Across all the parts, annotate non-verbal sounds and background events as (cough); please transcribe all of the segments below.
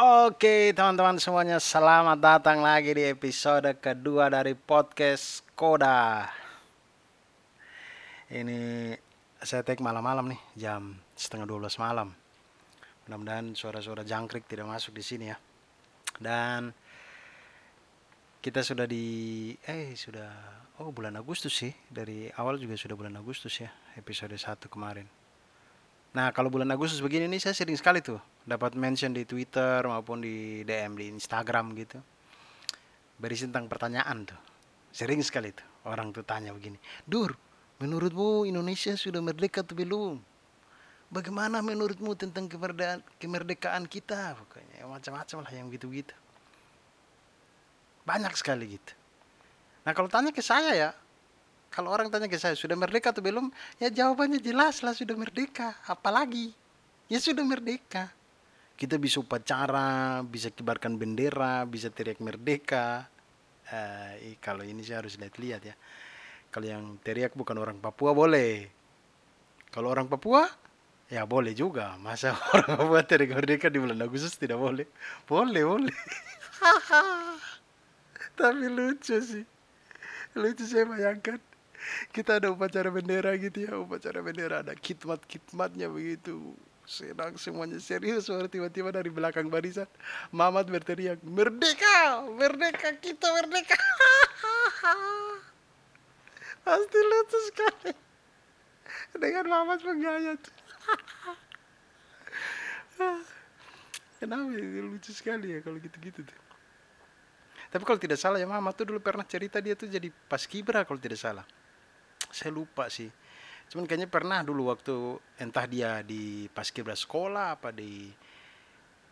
Oke teman-teman semuanya selamat datang lagi di episode kedua dari podcast Koda. Ini saya take malam-malam nih jam setengah 12 malam. Mudah-mudahan suara-suara jangkrik tidak masuk di sini ya. Dan kita sudah di eh sudah oh bulan Agustus sih. Dari awal juga sudah bulan Agustus ya episode 1 kemarin. Nah, kalau bulan Agustus begini nih saya sering sekali tuh dapat mention di Twitter maupun di DM di Instagram gitu. Berisi tentang pertanyaan tuh. Sering sekali tuh orang tuh tanya begini. Dur, menurutmu Indonesia sudah merdeka atau belum? Bagaimana menurutmu tentang kemerdekaan, kemerdekaan kita? Pokoknya macam-macam lah yang gitu-gitu. Banyak sekali gitu. Nah kalau tanya ke saya ya, kalau orang tanya ke saya, sudah merdeka atau belum? Ya jawabannya jelas lah sudah merdeka. Apalagi? Ya sudah merdeka. Kita bisa upacara, bisa kibarkan bendera, bisa teriak merdeka. Eh, kalau ini saya harus lihat-lihat ya. Kalau yang teriak bukan orang Papua boleh. Kalau orang Papua, ya boleh juga. Masa (laughs) orang Papua teriak merdeka di bulan Agustus tidak boleh? Boleh, boleh. (laughs) Tapi lucu sih. Lucu saya bayangkan kita ada upacara bendera gitu ya upacara bendera ada khidmat khidmatnya begitu senang semuanya. Serius baru tiba-tiba dari belakang barisan Mamat berteriak merdeka! Merdeka kita merdeka! (laughs) Pasti lucu sekali. Dengan Mamat menggayat. (laughs) Kenapa ya? Lucu sekali ya kalau gitu-gitu tuh. Tapi kalau tidak salah ya Mama tuh dulu pernah cerita dia tuh jadi pas kibra kalau tidak salah. Saya lupa sih cuman kayaknya pernah dulu waktu entah dia di paskibra sekolah apa di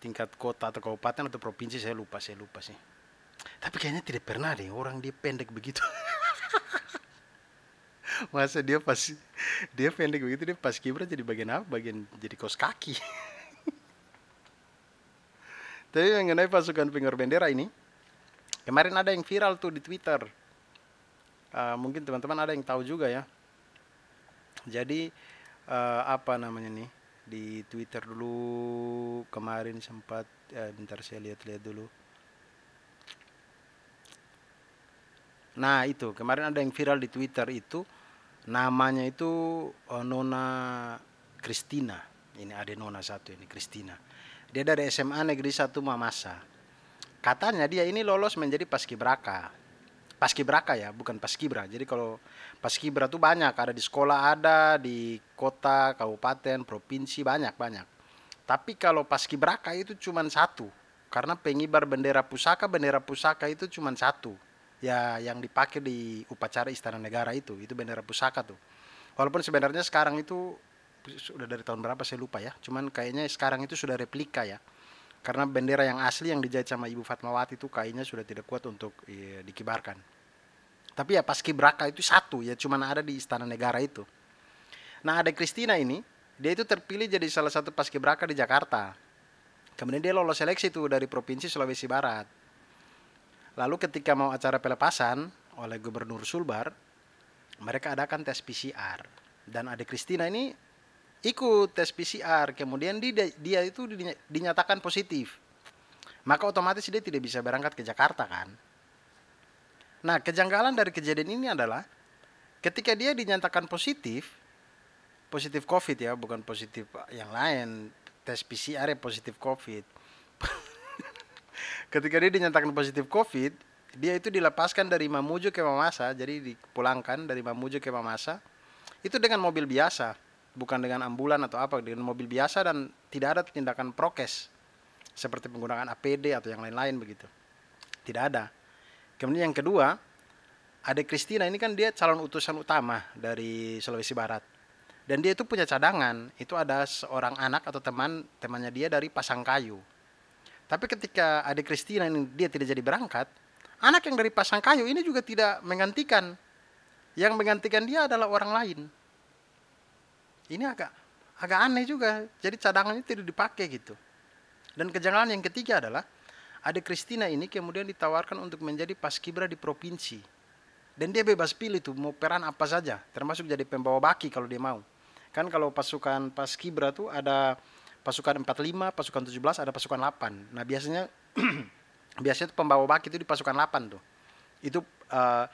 tingkat kota atau kabupaten atau provinsi saya lupa saya lupa sih. Tapi kayaknya tidak pernah deh orang dia pendek begitu. (laughs) Masa dia pas dia pendek begitu dia pas kibra jadi bagian apa? Bagian jadi kos kaki. (laughs) Tapi mengenai pasukan pengor bendera ini kemarin ada yang viral tuh di twitter. Uh, mungkin teman-teman ada yang tahu juga ya jadi uh, apa namanya nih di Twitter dulu kemarin sempat uh, bentar saya lihat-lihat dulu. Nah itu kemarin ada yang viral di Twitter itu namanya itu uh, Nona Kristina. Ini ada Nona satu ini Kristina. Dia dari SMA Negeri 1 Mamasa. Katanya dia ini lolos menjadi paskibraka paskibraka ya, bukan paskibra. Jadi kalau paskibra tuh banyak, ada di sekolah ada, di kota, kabupaten, provinsi banyak banyak. Tapi kalau paskibraka itu cuma satu, karena pengibar bendera pusaka, bendera pusaka itu cuma satu. Ya yang dipakai di upacara Istana Negara itu, itu bendera pusaka tuh. Walaupun sebenarnya sekarang itu sudah dari tahun berapa saya lupa ya. Cuman kayaknya sekarang itu sudah replika ya karena bendera yang asli yang dijahit sama Ibu Fatmawati itu kayaknya sudah tidak kuat untuk ya, dikibarkan. Tapi ya pas kibraka itu satu ya cuman ada di Istana Negara itu. Nah ada Kristina ini, dia itu terpilih jadi salah satu pas kibraka di Jakarta. Kemudian dia lolos seleksi itu dari Provinsi Sulawesi Barat. Lalu ketika mau acara pelepasan oleh Gubernur Sulbar, mereka adakan tes PCR. Dan ada Kristina ini ikut tes PCR kemudian dia, dia itu dinyatakan positif. Maka otomatis dia tidak bisa berangkat ke Jakarta kan? Nah kejanggalan dari kejadian ini adalah ketika dia dinyatakan positif positif COVID ya bukan positif yang lain tes PCR ya positif COVID. (laughs) Ketika dia dinyatakan positif COVID dia itu dilepaskan dari Mamuju ke Mamasa jadi dipulangkan dari Mamuju ke Mamasa itu dengan mobil biasa bukan dengan ambulan atau apa dengan mobil biasa dan tidak ada tindakan prokes seperti penggunaan APD atau yang lain-lain begitu. Tidak ada. Kemudian yang kedua ada Kristina ini kan dia calon utusan utama dari Sulawesi Barat. Dan dia itu punya cadangan itu ada seorang anak atau teman temannya dia dari Pasangkayu tapi ketika ada Kristina ini dia tidak jadi berangkat anak yang dari Pasangkayu ini juga tidak menggantikan. Yang menggantikan dia adalah orang lain ini agak agak aneh juga. Jadi cadangannya tidak dipakai gitu. Dan kejanggalan yang ketiga adalah ada Kristina ini kemudian ditawarkan untuk menjadi paskibra di provinsi. Dan dia bebas pilih tuh mau peran apa saja, termasuk jadi pembawa baki kalau dia mau. Kan kalau pasukan paskibra tuh ada pasukan 45, pasukan 17, ada pasukan 8. Nah, biasanya (clears throat) biasanya pembawa baki itu di pasukan 8 tuh. Itu uh,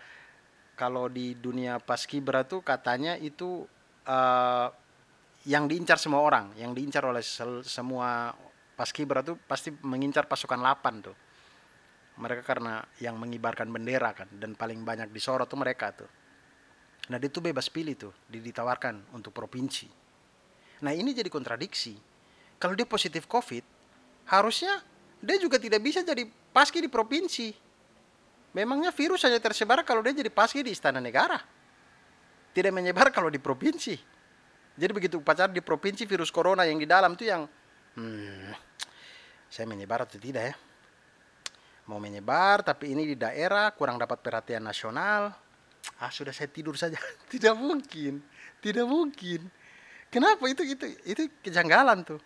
kalau di dunia paskibra tuh katanya itu uh, yang diincar semua orang, yang diincar oleh semua paskibra tuh pasti mengincar pasukan 8 tuh. Mereka karena yang mengibarkan bendera kan dan paling banyak disorot tuh mereka tuh. Nah, dia tuh bebas pilih tuh, ditawarkan untuk provinsi. Nah, ini jadi kontradiksi. Kalau dia positif COVID, harusnya dia juga tidak bisa jadi paski di provinsi Memangnya virus hanya tersebar kalau dia jadi paski di istana negara. Tidak menyebar kalau di provinsi. Jadi begitu upacara di provinsi virus corona yang di dalam itu yang hmm, saya menyebar atau tidak ya? Mau menyebar tapi ini di daerah kurang dapat perhatian nasional. Ah sudah saya tidur saja. (laughs) tidak mungkin. Tidak mungkin. Kenapa itu itu itu kejanggalan tuh.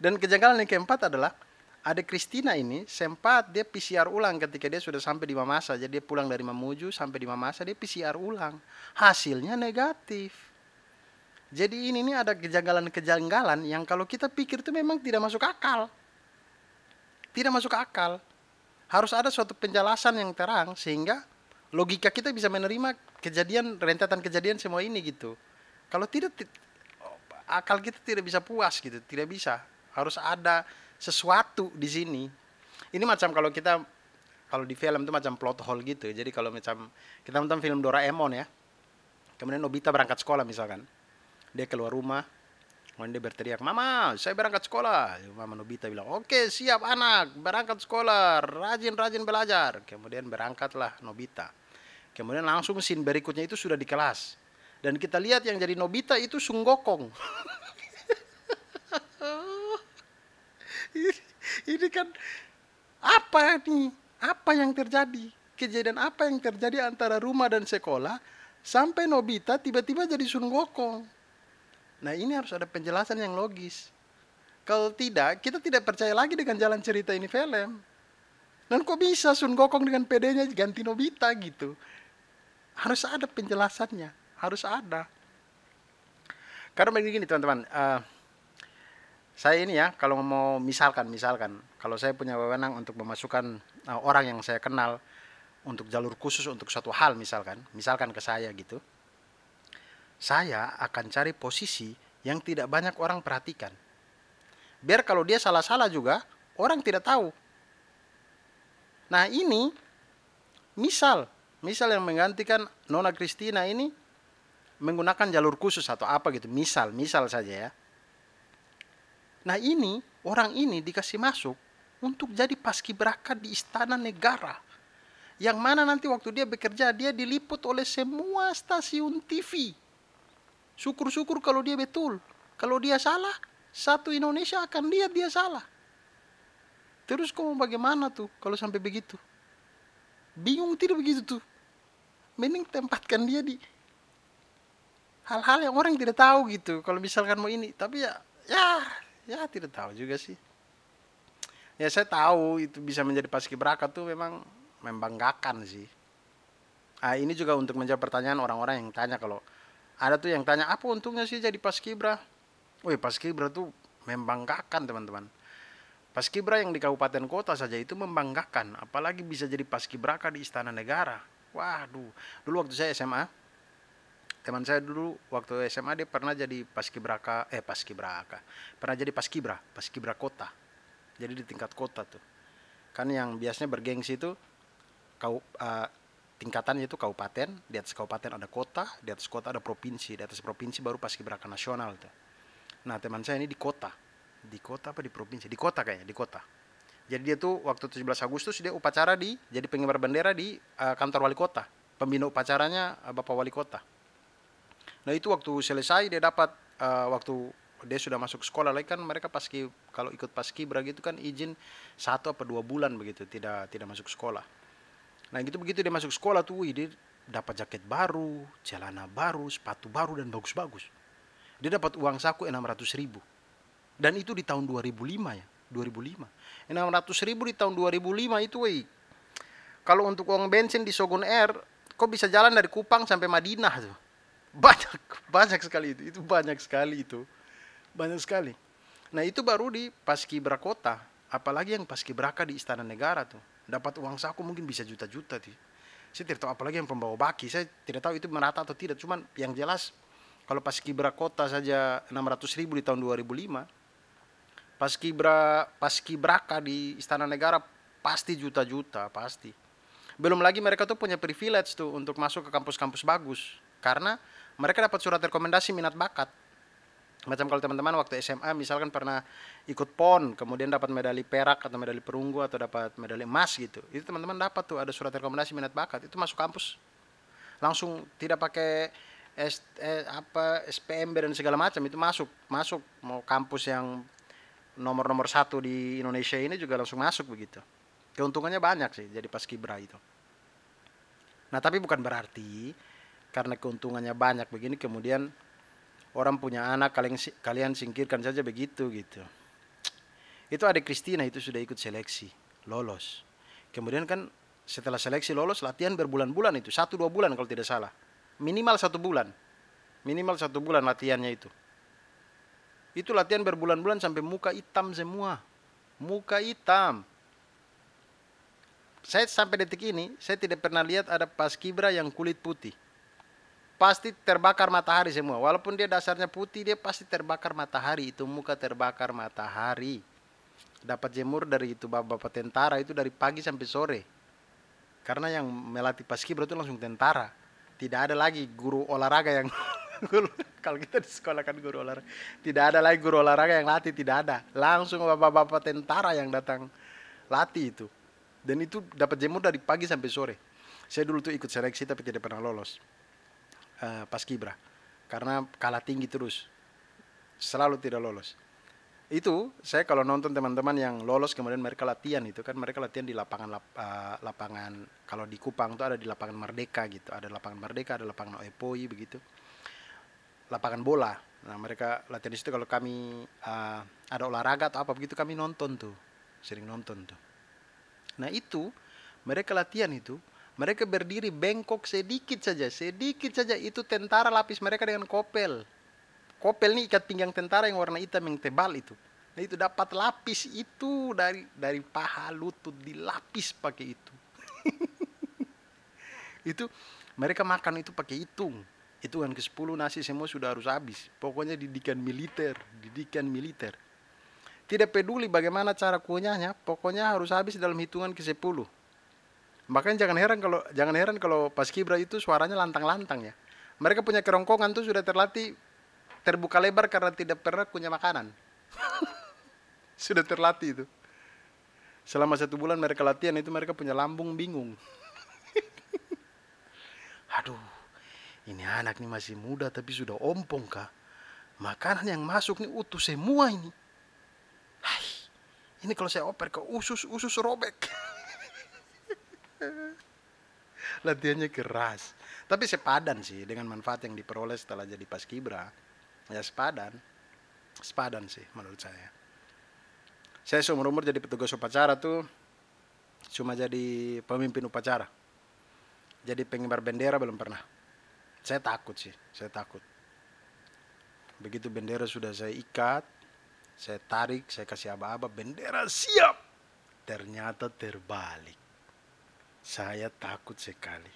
Dan kejanggalan yang keempat adalah ada Kristina ini sempat dia PCR ulang ketika dia sudah sampai di Mamasa. Jadi dia pulang dari Mamuju sampai di Mamasa dia PCR ulang. Hasilnya negatif. Jadi ini, ini ada kejanggalan-kejanggalan yang kalau kita pikir itu memang tidak masuk akal. Tidak masuk akal. Harus ada suatu penjelasan yang terang sehingga logika kita bisa menerima kejadian rentetan kejadian semua ini gitu. Kalau tidak akal kita tidak bisa puas gitu, tidak bisa. Harus ada sesuatu di sini. Ini macam kalau kita kalau di film itu macam plot hole gitu. Jadi kalau macam kita nonton film Doraemon ya. Kemudian Nobita berangkat sekolah misalkan. Dia keluar rumah, kemudian dia berteriak, "Mama, saya berangkat sekolah." Mama Nobita bilang, "Oke, siap anak, berangkat sekolah, rajin-rajin belajar." Kemudian berangkatlah Nobita. Kemudian langsung scene berikutnya itu sudah di kelas. Dan kita lihat yang jadi Nobita itu Sunggokong. ini, (laughs) ini kan apa nih? Apa yang terjadi? Kejadian apa yang terjadi antara rumah dan sekolah sampai Nobita tiba-tiba jadi Sun Gokong? Nah ini harus ada penjelasan yang logis. Kalau tidak, kita tidak percaya lagi dengan jalan cerita ini film. Dan kok bisa Sun Gokong dengan PD-nya ganti Nobita gitu? Harus ada penjelasannya, harus ada. Karena begini teman-teman, uh, saya ini ya kalau mau misalkan misalkan kalau saya punya wewenang untuk memasukkan uh, orang yang saya kenal untuk jalur khusus untuk suatu hal misalkan misalkan ke saya gitu saya akan cari posisi yang tidak banyak orang perhatikan biar kalau dia salah-salah juga orang tidak tahu nah ini misal misal yang menggantikan Nona Kristina ini menggunakan jalur khusus atau apa gitu misal misal saja ya Nah ini, orang ini dikasih masuk untuk jadi paskibraka di istana negara. Yang mana nanti waktu dia bekerja, dia diliput oleh semua stasiun TV. Syukur-syukur kalau dia betul. Kalau dia salah, satu Indonesia akan lihat dia salah. Terus kamu bagaimana tuh kalau sampai begitu? Bingung tidak begitu tuh? Mending tempatkan dia di hal-hal yang orang tidak tahu gitu. Kalau misalkan mau ini, tapi ya, ya ya tidak tahu juga sih ya saya tahu itu bisa menjadi paskibraka tuh memang membanggakan sih ah ini juga untuk menjawab pertanyaan orang-orang yang tanya kalau ada tuh yang tanya apa untungnya sih jadi paskibra Wih paskibra tuh membanggakan teman-teman. Paskibra yang di kabupaten kota saja itu membanggakan apalagi bisa jadi paskibraka di istana negara. Waduh. Dulu waktu saya SMA teman saya dulu waktu SMA dia pernah jadi paskibraka eh paskibraka pernah jadi paskibra paskibra kota. Jadi di tingkat kota tuh. Kan yang biasanya bergengsi itu kau uh, tingkatannya itu kabupaten di atas kabupaten ada kota di atas kota ada provinsi di atas provinsi baru paskibraka nasional tuh. Nah teman saya ini di kota. Di kota apa di provinsi? Di kota kayaknya di kota. Jadi dia tuh waktu 17 Agustus dia upacara di jadi pengibar bendera di uh, kantor wali kota. Pembina upacaranya uh, bapak wali kota. Nah itu waktu selesai dia dapat uh, waktu dia sudah masuk sekolah lagi kan mereka paski kalau ikut paski begitu kan izin satu apa dua bulan begitu tidak tidak masuk sekolah. Nah gitu begitu dia masuk sekolah tuh dia dapat jaket baru, celana baru, sepatu baru dan bagus-bagus. Dia dapat uang saku enam ratus ribu. Dan itu di tahun 2005 ya, 2005. 600 ribu di tahun 2005 itu wey. Kalau untuk uang bensin di Sogun Air, kok bisa jalan dari Kupang sampai Madinah tuh banyak (laughs) banyak sekali itu itu banyak sekali itu banyak sekali Nah itu baru di paskibra kota, apalagi yang paskibraka di istana negara tuh. Dapat uang saku mungkin bisa juta-juta tuh. Saya tidak tahu apalagi yang pembawa baki, saya tidak tahu itu merata atau tidak. Cuman yang jelas kalau paskibra kota saja 600 ribu di tahun 2005, paskibra paskibraka di istana negara pasti juta-juta pasti. Belum lagi mereka tuh punya privilege tuh untuk masuk ke kampus-kampus bagus karena mereka dapat surat rekomendasi minat bakat macam kalau teman-teman waktu SMA misalkan pernah ikut PON kemudian dapat medali perak atau medali perunggu atau dapat medali emas gitu. Itu teman-teman dapat tuh ada surat rekomendasi minat bakat itu masuk kampus. Langsung tidak pakai S, eh, apa SPMB dan segala macam itu masuk masuk. Mau kampus yang nomor-nomor satu di Indonesia ini juga langsung masuk begitu. Keuntungannya banyak sih jadi pas kibra itu. Nah tapi bukan berarti karena keuntungannya banyak begini kemudian orang punya anak kalian kalian singkirkan saja begitu gitu. Itu adik Kristina itu sudah ikut seleksi lolos. Kemudian kan setelah seleksi lolos latihan berbulan-bulan itu satu dua bulan kalau tidak salah. Minimal satu bulan. Minimal satu bulan latihannya itu. Itu latihan berbulan-bulan sampai muka hitam semua. Muka hitam. Saya sampai detik ini saya tidak pernah lihat ada pas kibra yang kulit putih pasti terbakar matahari semua. Walaupun dia dasarnya putih, dia pasti terbakar matahari. Itu muka terbakar matahari. Dapat jemur dari itu bapak-bapak tentara itu dari pagi sampai sore. Karena yang melatih paskibra itu langsung tentara. Tidak ada lagi guru olahraga yang (laughs) kalau kita di sekolah kan guru olahraga. Tidak ada lagi guru olahraga yang latih, tidak ada. Langsung bapak-bapak tentara yang datang latih itu. Dan itu dapat jemur dari pagi sampai sore. Saya dulu tuh ikut seleksi tapi tidak pernah lolos uh, pas kibra karena kalah tinggi terus. Selalu tidak lolos. Itu saya kalau nonton teman-teman yang lolos kemudian mereka latihan itu kan mereka latihan di lapangan lap, uh, lapangan kalau di Kupang itu ada di lapangan Merdeka gitu. Ada lapangan Merdeka ada lapangan Oepoi begitu. Lapangan bola. Nah mereka latihan di situ. Kalau kami uh, ada olahraga atau apa begitu kami nonton tuh. Sering nonton tuh. Nah itu mereka latihan itu mereka berdiri bengkok sedikit saja, sedikit saja itu tentara lapis mereka dengan kopel. Kopel ini ikat pinggang tentara yang warna hitam yang tebal itu. Nah itu dapat lapis itu dari dari paha lutut dilapis pakai itu. (laughs) itu mereka makan itu pakai hitung. Hitungan ke-10 nasi semua sudah harus habis. Pokoknya didikan militer, didikan militer. Tidak peduli bagaimana cara kunyahnya, pokoknya harus habis dalam hitungan ke-10 Bahkan jangan heran kalau jangan heran kalau pas Kibra itu suaranya lantang-lantang ya. Mereka punya kerongkongan tuh sudah terlatih terbuka lebar karena tidak pernah punya makanan. (laughs) sudah terlatih itu. Selama satu bulan mereka latihan itu mereka punya lambung bingung. (laughs) Aduh, ini anak nih masih muda tapi sudah ompong kah? Makanan yang masuk nih utuh semua ini. Hai, ini kalau saya oper ke usus-usus robek. (laughs) (laughs) latihannya keras. Tapi sepadan sih dengan manfaat yang diperoleh setelah jadi paskibra ya sepadan. Sepadan sih menurut saya. Saya seumur umur jadi petugas upacara tuh cuma jadi pemimpin upacara. Jadi pengibar bendera belum pernah. Saya takut sih saya takut. Begitu bendera sudah saya ikat saya tarik saya kasih aba-aba bendera siap. Ternyata terbalik saya takut sekali.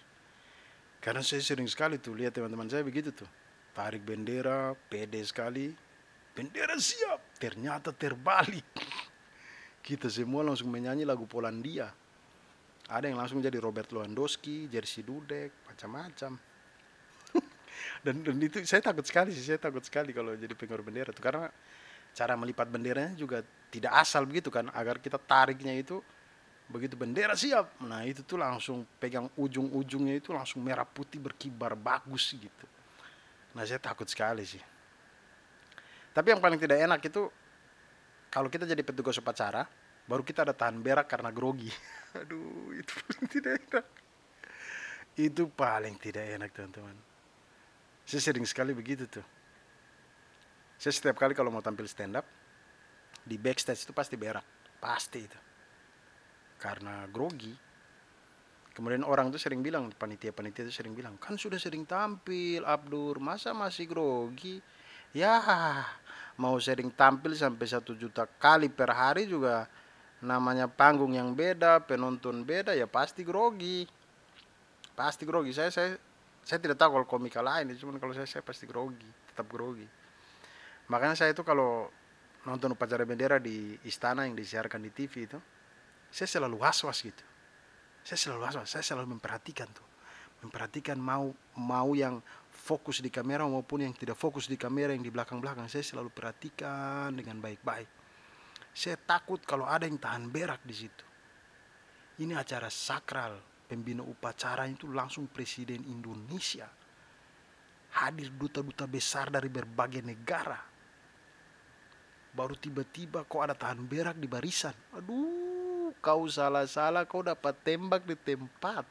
Karena saya sering sekali tuh lihat teman-teman saya begitu tuh. Tarik bendera, pede sekali. Bendera siap, ternyata terbalik. (laughs) Kita semua langsung menyanyi lagu Polandia. Ada yang langsung jadi Robert Lewandowski, Jersey Dudek, macam-macam. (laughs) dan, dan itu saya takut sekali sih, saya takut sekali kalau jadi pengurus bendera tuh karena cara melipat benderanya juga tidak asal begitu kan agar kita tariknya itu begitu bendera siap. Nah itu tuh langsung pegang ujung-ujungnya itu langsung merah putih berkibar bagus gitu. Nah saya takut sekali sih. Tapi yang paling tidak enak itu kalau kita jadi petugas upacara baru kita ada tahan berak karena grogi. (laughs) Aduh itu paling tidak enak. Itu paling tidak enak teman-teman. Saya sering sekali begitu tuh. Saya setiap kali kalau mau tampil stand up di backstage itu pasti berak. Pasti itu karena grogi kemudian orang tuh sering bilang panitia-panitia itu sering bilang kan sudah sering tampil Abdur masa masih grogi ya mau sering tampil sampai satu juta kali per hari juga namanya panggung yang beda, penonton beda ya pasti grogi. Pasti grogi. Saya saya saya tidak tahu kalau komika lain, cuma kalau saya saya pasti grogi, tetap grogi. Makanya saya itu kalau nonton upacara bendera di istana yang disiarkan di TV itu, saya selalu was-was gitu. Saya selalu was-was, saya selalu memperhatikan tuh. Memperhatikan mau mau yang fokus di kamera maupun yang tidak fokus di kamera yang di belakang-belakang. Saya selalu perhatikan dengan baik-baik. Saya takut kalau ada yang tahan berak di situ. Ini acara sakral, pembina upacara itu langsung presiden Indonesia. Hadir duta-duta besar dari berbagai negara baru tiba-tiba kok ada tahan berak di barisan. Aduh, kau salah-salah kau dapat tembak di tempat.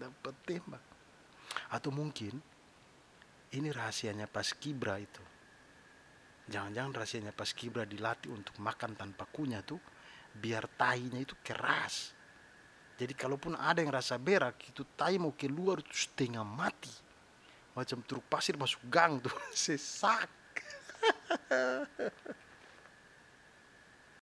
Dapat tembak. Atau mungkin ini rahasianya pas kibra itu. Jangan-jangan rahasianya pas kibra dilatih untuk makan tanpa kunyah tuh biar tahinya itu keras. Jadi kalaupun ada yang rasa berak itu tahi mau keluar itu setengah mati. Macam truk pasir masuk gang tuh (laughs) sesak. (laughs)